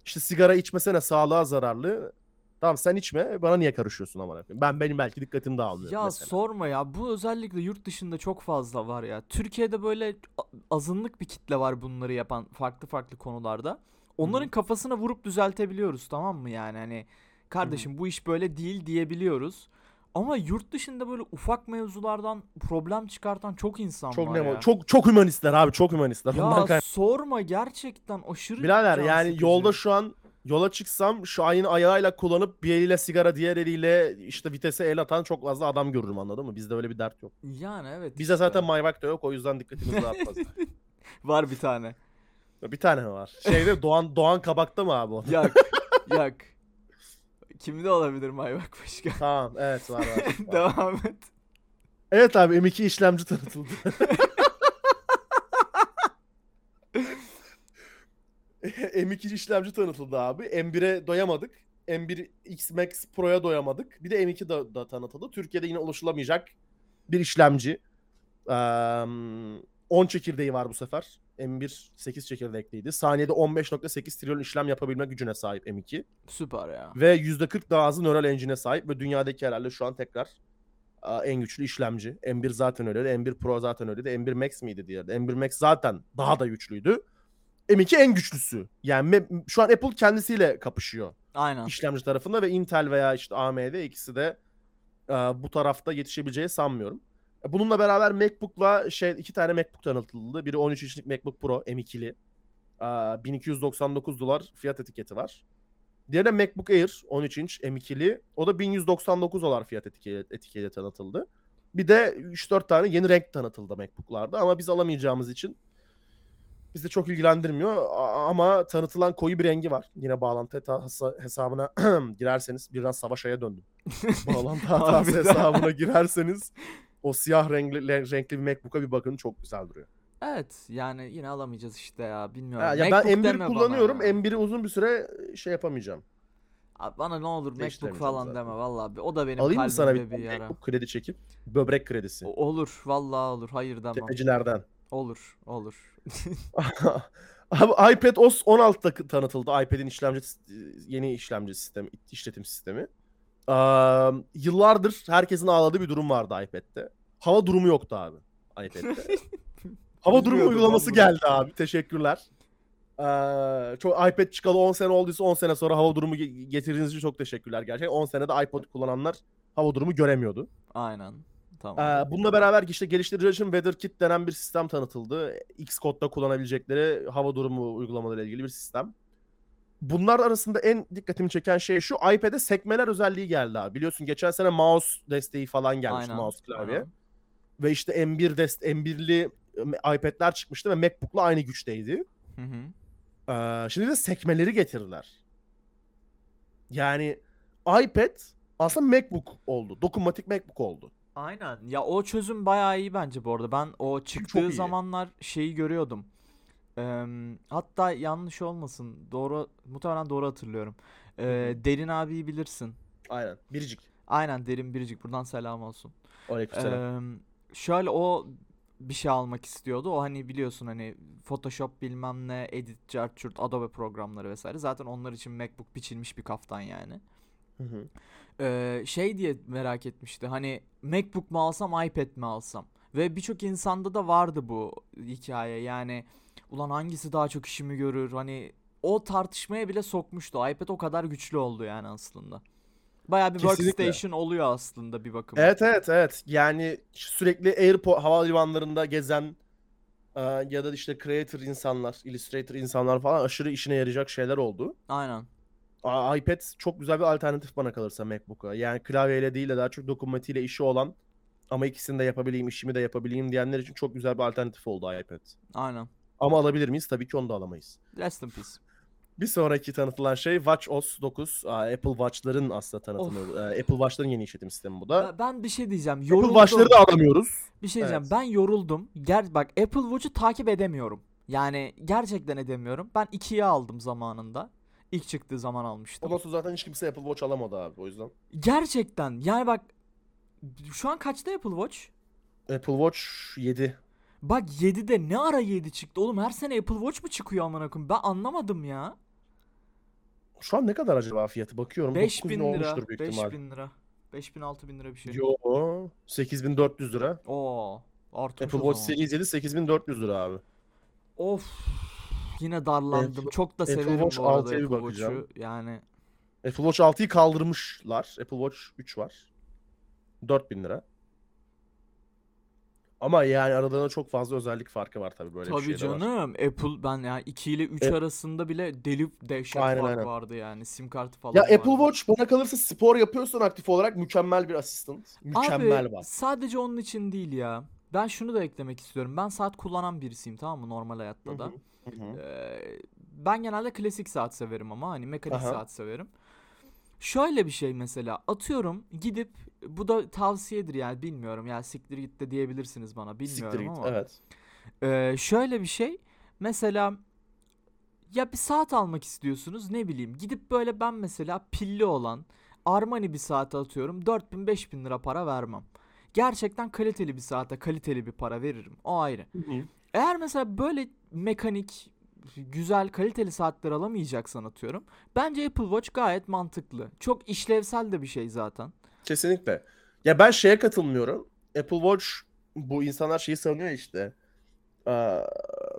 İşte sigara içmesene sağlığa zararlı. Tamam sen içme bana niye karışıyorsun ama Ben benim belki dikkatim dağılmıyor Ya mesela. sorma ya bu özellikle yurt dışında çok fazla var ya. Türkiye'de böyle azınlık bir kitle var bunları yapan farklı farklı konularda. Onların kafasına vurup düzeltebiliyoruz tamam mı yani hani kardeşim bu iş böyle değil diyebiliyoruz. Ama yurt dışında böyle ufak mevzulardan problem çıkartan çok insan Çok var ne ya. çok çok hümanistler abi çok hümanistler. Ondan Ya kay- sorma gerçekten aşırı Birader can yani sıkıcı. yolda şu an yola çıksam şu ayın ayağıyla kullanıp bir eliyle sigara diğer eliyle işte vitese el atan çok fazla adam görürüm anladın mı? Bizde öyle bir dert yok. Yani evet. Bizde işte. zaten Maybach da yok o yüzden dikkatimiz fazla. var bir tane. bir tane var. Şeyde Doğan Doğan Kabak'ta mı abi o? Yak. yak. Kimde olabilir Maybach başka? Tamam evet var var. Devam et. evet abi M2 işlemci tanıtıldı. M2 işlemci tanıtıldı abi. M1'e doyamadık. M1 X Max Pro'ya doyamadık. Bir de M2 da, da tanıtıldı. Türkiye'de yine ulaşılamayacak bir işlemci. Eee, 10 çekirdeği var bu sefer. M1 8 çekirdekliydi. Saniyede 15.8 trilyon işlem yapabilme gücüne sahip M2. Süper ya. Ve %40 daha hızlı nöral engine'e sahip ve dünyadaki herhalde şu an tekrar en güçlü işlemci. M1 zaten öyleydi. M1 Pro zaten öyleydi. M1 Max miydi diğeri? de? M1 Max zaten daha da güçlüydü. M2 en güçlüsü. Yani şu an Apple kendisiyle kapışıyor Aynen. işlemci tarafında ve Intel veya işte AMD ikisi de bu tarafta yetişebileceği sanmıyorum. Bununla beraber MacBook'la şey iki tane MacBook tanıtıldı. Biri 13 inçlik MacBook Pro M2'li. E, 1299 dolar fiyat etiketi var. Diğeri de MacBook Air 13 inç M2'li. O da 1199 dolar fiyat etiketi, etiketi tanıtıldı. Bir de 3-4 tane yeni renk tanıtıldı MacBook'larda ama biz alamayacağımız için bizi çok ilgilendirmiyor ama tanıtılan koyu bir rengi var. Yine bağlantı hesabına girerseniz birden Savaş Ay'a döndüm. bağlantı hatası hesabına girerseniz o siyah renkli, renkli bir MacBook'a bir bakın çok güzel duruyor. Evet yani yine alamayacağız işte ya bilmiyorum. Ha, ya ben MacBook M1 deme bana kullanıyorum. ya. M1'i uzun bir süre şey yapamayacağım. Abi bana ne olur MacBook falan zaten. deme vallahi. O da benim Alayım mı sana bir, kalbimde bir yara. MacBook kredi çekip böbrek kredisi. O- Olur vallahi olur. Hayır demem. Tepecilerden. Olur olur. Abi iPad OS 16 da tanıtıldı. iPad'in işlemci yeni işlemci sistemi, işletim sistemi. Aa, yıllardır herkesin ağladığı bir durum vardı iPad'de. Hava durumu yoktu abi iPad'de. Hava durumu uygulaması geldi abi. Teşekkürler. Ee, çok iPad çıkalı 10 sene olduysa 10 sene sonra hava durumu ge- getirdiğiniz için çok teşekkürler gerçekten. 10 senede iPod kullananlar hava durumu göremiyordu. Aynen. Tamam. Ee, bununla beraber işte geliştiriciler için WeatherKit denen bir sistem tanıtıldı. Xcode'da kullanabilecekleri hava durumu uygulamaları ile ilgili bir sistem. Bunlar arasında en dikkatimi çeken şey şu. iPad'e sekmeler özelliği geldi abi. Biliyorsun geçen sene mouse desteği falan gelmişti Aynen, mouse klavye. aynen. Ve işte M1 dest M1'li iPad'ler çıkmıştı ve MacBook'la aynı güçteydi. Hı hı. Ee, şimdi de sekmeleri getirdiler. Yani iPad aslında MacBook oldu. Dokunmatik MacBook oldu. Aynen. Ya o çözüm bayağı iyi bence bu arada. Ben o çıktığı zamanlar şeyi görüyordum. Eee, hatta yanlış olmasın. Doğru muhtemelen doğru hatırlıyorum. Eee, Derin abiyi bilirsin. Aynen. Biricik. Aynen Derin Biricik. Buradan selam olsun. Aleykümselam. Eee, şöyle o bir şey almak istiyordu. O hani biliyorsun hani Photoshop bilmem ne, Edit, Chart, Adobe programları vesaire. Zaten onlar için MacBook biçilmiş bir kaftan yani. Hı hı. Ee, şey diye merak etmişti. Hani MacBook mu alsam, iPad mi alsam? Ve birçok insanda da vardı bu hikaye. Yani ulan hangisi daha çok işimi görür? Hani o tartışmaya bile sokmuştu. iPad o kadar güçlü oldu yani aslında. Bayağı bir Kesinlikle. workstation oluyor aslında bir bakıma. Evet evet evet. Yani sürekli Airport havalimanlarında gezen e, ya da işte creator insanlar, illustrator insanlar falan aşırı işine yarayacak şeyler oldu. Aynen. İPad çok güzel bir alternatif bana kalırsa MacBook'a. Yani klavyeyle değil de daha çok dokunmatiğiyle işi olan ama ikisini de yapabileyim, işimi de yapabileyim diyenler için çok güzel bir alternatif oldu iPad. Aynen. Ama alabilir miyiz? Tabii ki onu da alamayız. Rest in peace. Bir sonraki tanıtılan şey WatchOS 9. Aa, Apple Watch'ların aslında tanıtımı. Ee, Apple Watch'ların yeni işletim sistemi bu da. Ben- bir şey diyeceğim. Apple Yoruldum. Watch'ları da alamıyoruz. Bir şey diyeceğim. Evet. Ben yoruldum. Ger bak Apple Watch'u takip edemiyorum. Yani gerçekten edemiyorum. Ben 2'yi aldım zamanında. İlk çıktığı zaman almıştım. Ondan sonra zaten hiç kimse Apple Watch alamadı abi o yüzden. Gerçekten. Yani bak şu an kaçta Apple Watch? Apple Watch 7. Bak 7'de ne ara 7 çıktı oğlum? Her sene Apple Watch mu çıkıyor amına koyayım? Ben anlamadım ya. Şu an ne kadar acaba fiyatı? Bakıyorum. 5000 9000 lira. olmuştur büyük ihtimal. 5000 lira. 5000 6000 lira bir şey. Yo 8400 lira. Oo. Artmış Apple Watch. Series 7 8400 lira abi. Of. Yine darlandım. Apple- Çok da Apple severim Watch bu arada 6'ya bir Apple bakacağım. Watch'u. Yani Apple Watch 6'yı kaldırmışlar. Apple Watch 3 var. 4000 lira. Ama yani aralarında çok fazla özellik farkı var tabii böyle bir Tabii şey de var. canım. Apple ben yani 2 ile 3 E- arasında bile deli dehşet Aynen, fark aynen. vardı yani. Sim kartı falan Ya vardı. Apple Watch bana kalırsa spor yapıyorsan aktif olarak mükemmel bir asistan. Mükemmel Abi var. sadece onun için değil ya. Ben şunu da eklemek istiyorum. Ben saat kullanan birisiyim tamam mı normal hayatta da. hı hı. Ee, ben genelde klasik saat severim ama hani mekanik Aha. saat severim. Şöyle bir şey mesela atıyorum gidip bu da tavsiyedir yani bilmiyorum ya siktir git de diyebilirsiniz bana bilmiyorum Siktir git. ama. Evet. Ee, şöyle bir şey mesela ya bir saat almak istiyorsunuz ne bileyim gidip böyle ben mesela pilli olan Armani bir saate atıyorum 4000 5000 lira para vermem. Gerçekten kaliteli bir saate kaliteli bir para veririm o ayrı. Eğer mesela böyle mekanik güzel kaliteli saatler alamayacaksan atıyorum. Bence Apple Watch gayet mantıklı. Çok işlevsel de bir şey zaten. Kesinlikle. Ya ben şeye katılmıyorum. Apple Watch bu insanlar şeyi savunuyor işte. Aa,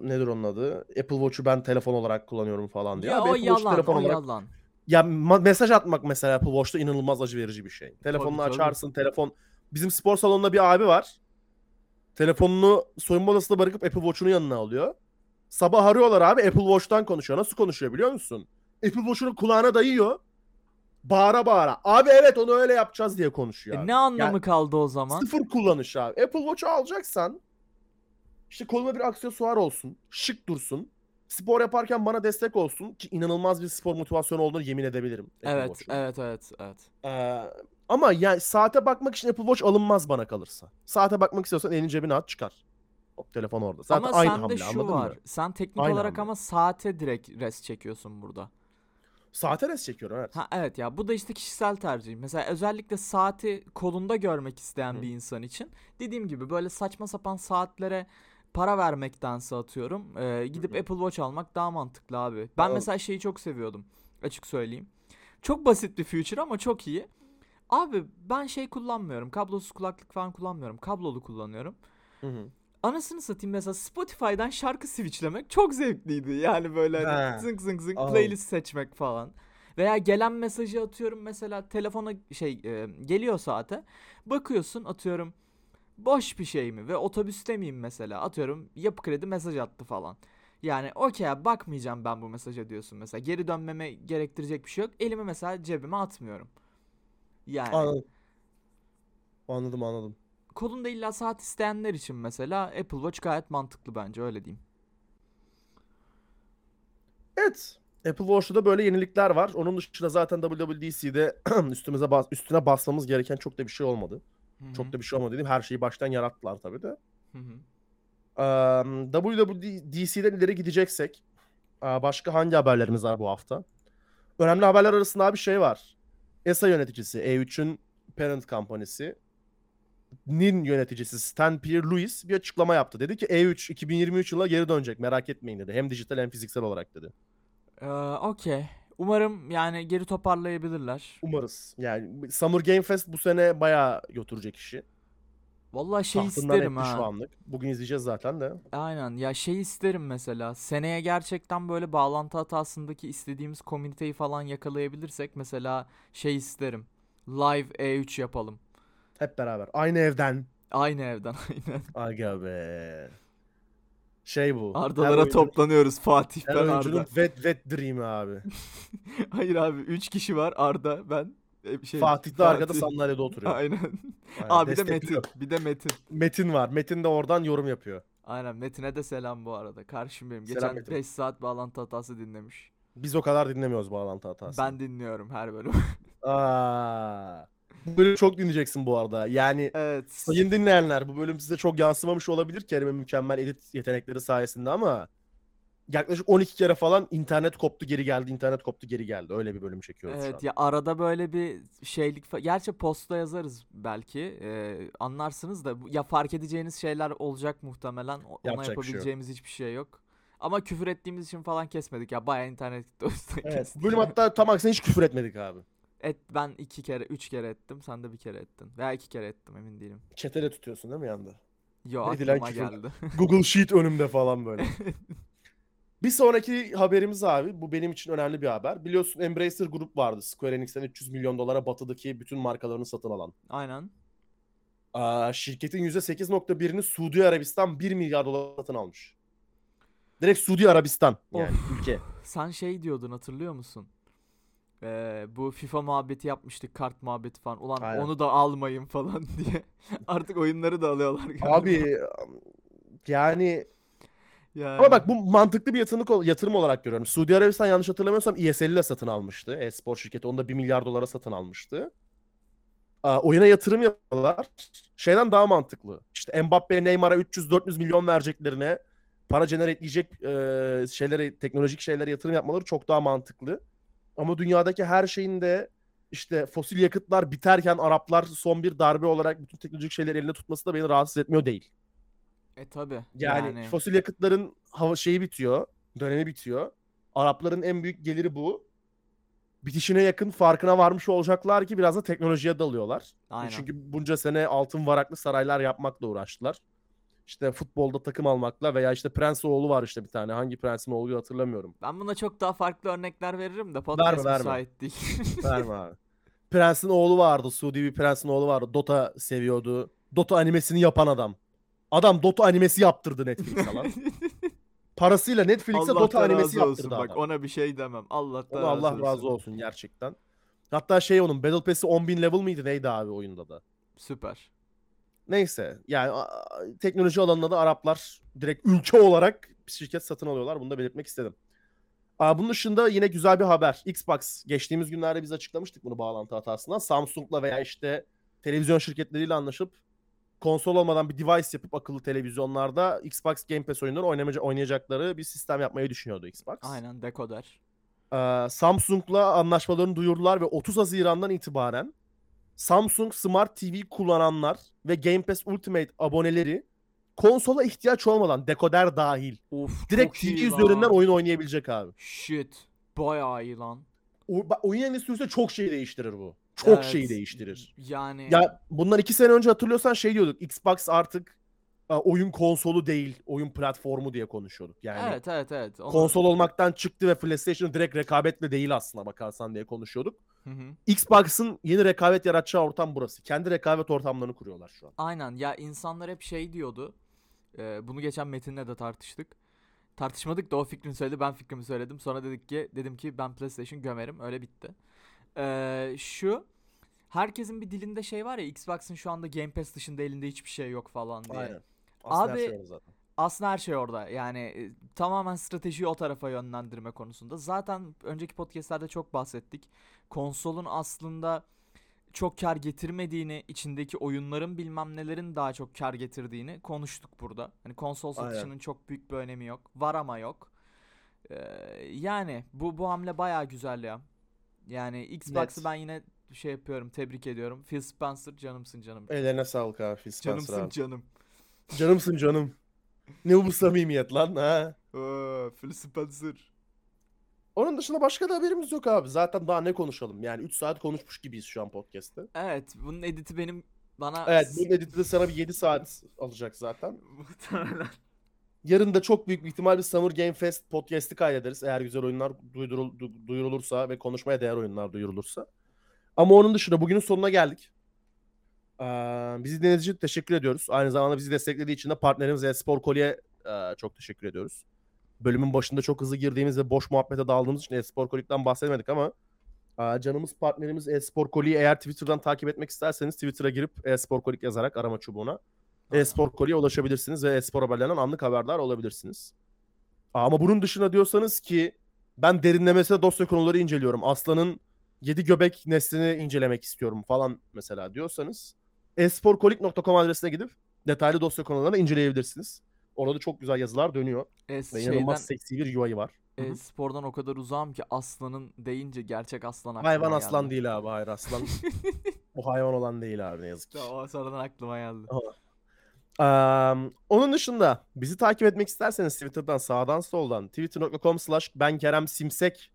nedir onun adı? Apple Watch'u ben telefon olarak kullanıyorum falan diye. Ya Abi o Apple Watch'u yalan, telefon o olarak yalan. Ya ma- mesaj atmak mesela Apple Watch'ta inanılmaz acı verici bir şey. Telefonunu tabii. açarsın, telefon... Bizim spor salonunda bir abi var. Telefonunu soyunma odasında bırakıp Apple Watch'unu yanına alıyor. Sabah arıyorlar abi Apple Watch'tan konuşuyor. Nasıl konuşuyor biliyor musun? Apple Watch'unu kulağına dayıyor. Bağıra bağıra. Abi evet onu öyle yapacağız diye konuşuyor. E abi. ne anlamı Yani kaldı o zaman? Sıfır kullanış abi. Apple Watch'u alacaksan işte koluma bir aksesuar olsun. Şık dursun. Spor yaparken bana destek olsun ki inanılmaz bir spor motivasyonu olduğunu yemin edebilirim. Apple Evet, Watch'un. evet, evet, evet. Ee, ama yani saate bakmak için Apple Watch alınmaz bana kalırsa. Saate bakmak istiyorsan elini cebine at çıkar. Hop, telefon orada. Zaten ama aynı sende hamle şu var. mı? Sen teknik Aynı olarak hamle. ama saate direkt res çekiyorsun burada. Saate res çekiyorum evet. Ha evet ya bu da işte kişisel tercih. Mesela özellikle saati kolunda görmek isteyen Hı. bir insan için dediğim gibi böyle saçma sapan saatlere para vermektense atıyorum e, gidip Hı. Apple Watch almak daha mantıklı abi. Ben Aa. mesela şeyi çok seviyordum açık söyleyeyim. Çok basit bir feature ama çok iyi. Abi ben şey kullanmıyorum. Kablosuz kulaklık falan kullanmıyorum. Kablolu kullanıyorum. Hı hı. Anasını satayım mesela Spotify'dan şarkı switchlemek çok zevkliydi. Yani böyle hani zınk zınk zınk Anladım. playlist seçmek falan. Veya gelen mesajı atıyorum mesela telefona şey e, geliyor saate. Bakıyorsun atıyorum boş bir şey mi ve otobüste miyim mesela atıyorum yapı kredi mesaj attı falan. Yani okey bakmayacağım ben bu mesaja diyorsun mesela. Geri dönmeme gerektirecek bir şey yok. Elimi mesela cebime atmıyorum. Yani Anladım. Anladım anladım. Kolunda illa saat isteyenler için mesela Apple Watch gayet mantıklı bence öyle diyeyim. Evet. Apple Watch'ta da böyle yenilikler var. Onun dışında zaten WWDC'de üstümüze bas üstüne basmamız gereken çok da bir şey olmadı. Hı Çok da bir şey olmadı dedim. Her şeyi baştan yarattılar tabii de. hı. Eee, WWDC'den ileri gideceksek başka hangi haberlerimiz var bu hafta? Önemli haberler arasında bir şey var. ESA yöneticisi, E3'ün parent company'si nin yöneticisi Stan Pierre Lewis bir açıklama yaptı. Dedi ki E3 2023 yılına geri dönecek merak etmeyin dedi. Hem dijital hem fiziksel olarak dedi. Ee, okey. Umarım yani geri toparlayabilirler. Umarız. Yani Summer Game Fest bu sene bayağı götürecek işi. Vallahi şey Tahtından isterim etti şu ha. anlık. Bugün izleyeceğiz zaten de. Aynen ya şey isterim mesela. Seneye gerçekten böyle bağlantı hatasındaki istediğimiz komüniteyi falan yakalayabilirsek mesela şey isterim. Live E3 yapalım. Hep beraber. Aynı evden. Aynı evden aynen. Aga be. Şey bu. Ardalara oyuncunun- toplanıyoruz Fatih ben Arda. wet wet dream'i abi. Hayır abi 3 kişi var Arda ben e, şey Fatih de arkada Fatih. sandalyede oturuyor. Aynen. Aynen, Abi bir de Metin. Bir de Metin. Metin var. Metin de oradan yorum yapıyor. Aynen Metin'e de selam bu arada. Karşım benim. Selam Geçen Metin. 5 saat bağlantı hatası dinlemiş. Biz o kadar dinlemiyoruz bağlantı hatası. Ben dinliyorum her bölüm. Aa, bu bölüm çok dinleyeceksin bu arada. Yani evet. sayın dinleyenler bu bölüm size çok yansımamış olabilir Kerim'in mükemmel edit yetenekleri sayesinde ama yaklaşık 12 kere falan internet koptu geri geldi, internet koptu geri geldi. Öyle bir bölüm çekiyoruz şu an. Evet ya arada böyle bir şeylik fa- gerçi posta yazarız belki Ee, anlarsınız da bu- ya fark edeceğiniz şeyler olacak muhtemelen O- ona Yapacak bir şey yok. yapabileceğimiz hiçbir şey yok. Ama küfür ettiğimiz için falan kesmedik ya bayağı internet gitti o yüzden Evet, kestik. bu bölüm hatta tam aksine hiç küfür etmedik abi. Et ben iki kere üç kere ettim sen de bir kere ettin veya iki kere ettim emin değilim. Çetele tutuyorsun değil mi yanda? Yo Edilen aklıma küfür. geldi. Google Sheet önümde falan böyle. Bir sonraki haberimiz abi. Bu benim için önemli bir haber. Biliyorsun Embracer Group vardı. Square Enix'ten 300 milyon dolara batıdaki bütün markalarını satın alan. Aynen. Aa, şirketin %8.1'ini Suudi Arabistan 1 milyar dolar satın almış. Direkt Suudi Arabistan yani ülke. Sen şey diyordun hatırlıyor musun? Ee, bu FIFA muhabbeti yapmıştık kart muhabbeti falan. Ulan Aynen. onu da almayın falan diye. Artık oyunları da alıyorlar galiba. Abi yani yani. ama bak bu mantıklı bir yatırım, yatırım olarak görüyorum. Suudi Arabistan yanlış hatırlamıyorsam ESL ile satın almıştı. E-spor şirketi onu da 1 milyar dolara satın almıştı. Aa, oyuna yatırım yapıyorlar. Şeyden daha mantıklı. İşte Mbappe, Neymar'a 300-400 milyon vereceklerine para generate edecek e, şeylere, teknolojik şeylere yatırım yapmaları çok daha mantıklı. Ama dünyadaki her şeyin de işte fosil yakıtlar biterken Araplar son bir darbe olarak bütün teknolojik şeyleri elinde tutması da beni rahatsız etmiyor değil. E tabi. Yani, Yani, fosil yakıtların hava şeyi bitiyor, dönemi bitiyor. Arapların en büyük geliri bu. Bitişine yakın farkına varmış olacaklar ki biraz da teknolojiye dalıyorlar. E aynen. Çünkü bunca sene altın varaklı saraylar yapmakla uğraştılar. İşte futbolda takım almakla veya işte prens oğlu var işte bir tane. Hangi prensin oğlu hatırlamıyorum. Ben buna çok daha farklı örnekler veririm de podcast verme. müsait değil. Verme abi. Prensin oğlu vardı. Suudi bir prensin oğlu vardı. Dota seviyordu. Dota animesini yapan adam. Adam Dota animesi yaptırdı Netflix'e lan. Parasıyla Netflix'e Dota animesi razı olsun yaptırdı bak adam. ona bir şey demem. Allah'tan Ona Allah razı razı olsun gerçekten. Hatta şey onun Battle Pass'i 10.000 level miydi neydi abi oyunda da. Süper. Neyse yani teknoloji alanında da Araplar direkt ülke olarak şirket satın alıyorlar. Bunu da belirtmek istedim. Aa, bunun dışında yine güzel bir haber. Xbox geçtiğimiz günlerde biz açıklamıştık bunu bağlantı hatasından. Samsung'la veya işte televizyon şirketleriyle anlaşıp konsol olmadan bir device yapıp akıllı televizyonlarda Xbox Game Pass oyunları oynamaca- oynayacakları bir sistem yapmayı düşünüyordu Xbox. Aynen dekoder. Ee, Samsung'la anlaşmalarını duyurdular ve 30 Haziran'dan itibaren Samsung Smart TV kullananlar ve Game Pass Ultimate aboneleri konsola ihtiyaç olmadan dekoder dahil Of direkt çok TV iyi üzerinden oyun oynayabilecek abi. Shit. Bayağı iyi lan. O, bak, oyun endüstrisinde çok şey değiştirir bu. Çok Evet. şey değiştirir. Yani Ya bundan iki sene önce hatırlıyorsan şey diyorduk. Xbox artık oyun konsolu değil, oyun platformu diye konuşuyorduk. Yani evet evet evet. Onu- konsol olmaktan çıktı ve PlayStation direkt rekabetle değil aslına bakarsan diye konuşuyorduk. Hı hı. Xbox'ın yeni rekabet yaratacağı ortam burası. Kendi rekabet ortamlarını kuruyorlar şu an. Aynen ya insanlar hep şey diyordu. e, bunu geçen Metin'le de tartıştık. Tartışmadık da o fikrini söyledi ben fikrimi söyledim. Sonra dedik ki dedim ki ben PlayStation gömerim öyle bitti. E, şu herkesin bir dilinde şey var ya Xbox'ın şu anda Game Pass dışında elinde hiçbir şey yok falan diye. Aynen. Aslında her Abi- şey orada zaten. Aslında her şey orada. Yani e, tamamen stratejiyi o tarafa yönlendirme konusunda. Zaten önceki podcastlerde çok bahsettik. Konsolun aslında çok kar getirmediğini, içindeki oyunların bilmem nelerin daha çok kar getirdiğini konuştuk burada. Hani konsol Aynen. satışının çok büyük bir önemi yok. Var ama yok. Ee, yani bu bu hamle bayağı güzel ya. Yani Xbox'ı Net. ben yine şey yapıyorum, tebrik ediyorum. Phil Spencer canımsın canım. Ellerine sağlık abi Phil Spencer Canımsın abi. canım. Canımsın canım. Ne bu samimiyet lan ha? Aa, Phil Spencer. Onun dışında başka da haberimiz yok abi. Zaten daha ne konuşalım? Yani 3 saat konuşmuş gibiyiz şu an podcast'te. Evet, bunun editi benim bana Evet bunun editi de sana bir 7 saat alacak zaten. muhtemelen. Yarın da çok büyük bir ihtimal bir Summer Game Fest podcast'i kaydederiz. Eğer güzel oyunlar duydurul- du- duyurulursa ve konuşmaya değer oyunlar duyurulursa. Ama onun dışında bugünün sonuna geldik. Bizi dinlediğiniz için teşekkür ediyoruz. Aynı zamanda bizi desteklediği için de partnerimiz Espor Kolye e, çok teşekkür ediyoruz. Bölümün başında çok hızlı girdiğimiz ve boş muhabbete daldığımız için Espor Kolik'ten bahsetmedik ama e, canımız partnerimiz Espor Kolik'i eğer Twitter'dan takip etmek isterseniz Twitter'a girip Espor Kolik yazarak arama çubuğuna Espor Kolye'ye ulaşabilirsiniz ve espor haberlerinden anlık haberdar olabilirsiniz. Ama bunun dışında diyorsanız ki ben derinlemesine dosya konuları inceliyorum. Aslan'ın 7 göbek neslini incelemek istiyorum falan mesela diyorsanız esporkolik.com adresine gidip detaylı dosya konularını inceleyebilirsiniz. Orada çok güzel yazılar dönüyor Es, ve şeyden, inanılmaz seksi bir UI var. E, spordan o kadar uzağım ki aslanın deyince gerçek aslan aklıma Hayvan geldi. aslan değil abi hayır aslan. Bu hayvan olan değil abi ne yazık ki. Tamam, sonradan aklıma geldi. Eee, onun dışında bizi takip etmek isterseniz Twitter'dan sağdan soldan twitter.com slash ben Kerem Simsek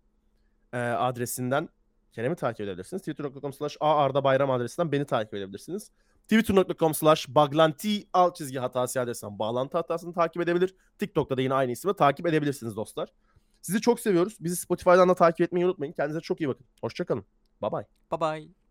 eee, adresinden Kerem'i takip edebilirsiniz. Twitter.com slash Arda Bayram adresinden beni takip edebilirsiniz. Twitter.com slash baglanti alt çizgi hatası adresinden bağlantı hatasını takip edebilir. TikTok'ta da yine aynı isimle takip edebilirsiniz dostlar. Sizi çok seviyoruz. Bizi Spotify'dan da takip etmeyi unutmayın. Kendinize çok iyi bakın. Hoşçakalın. Bye bye. Bye bye.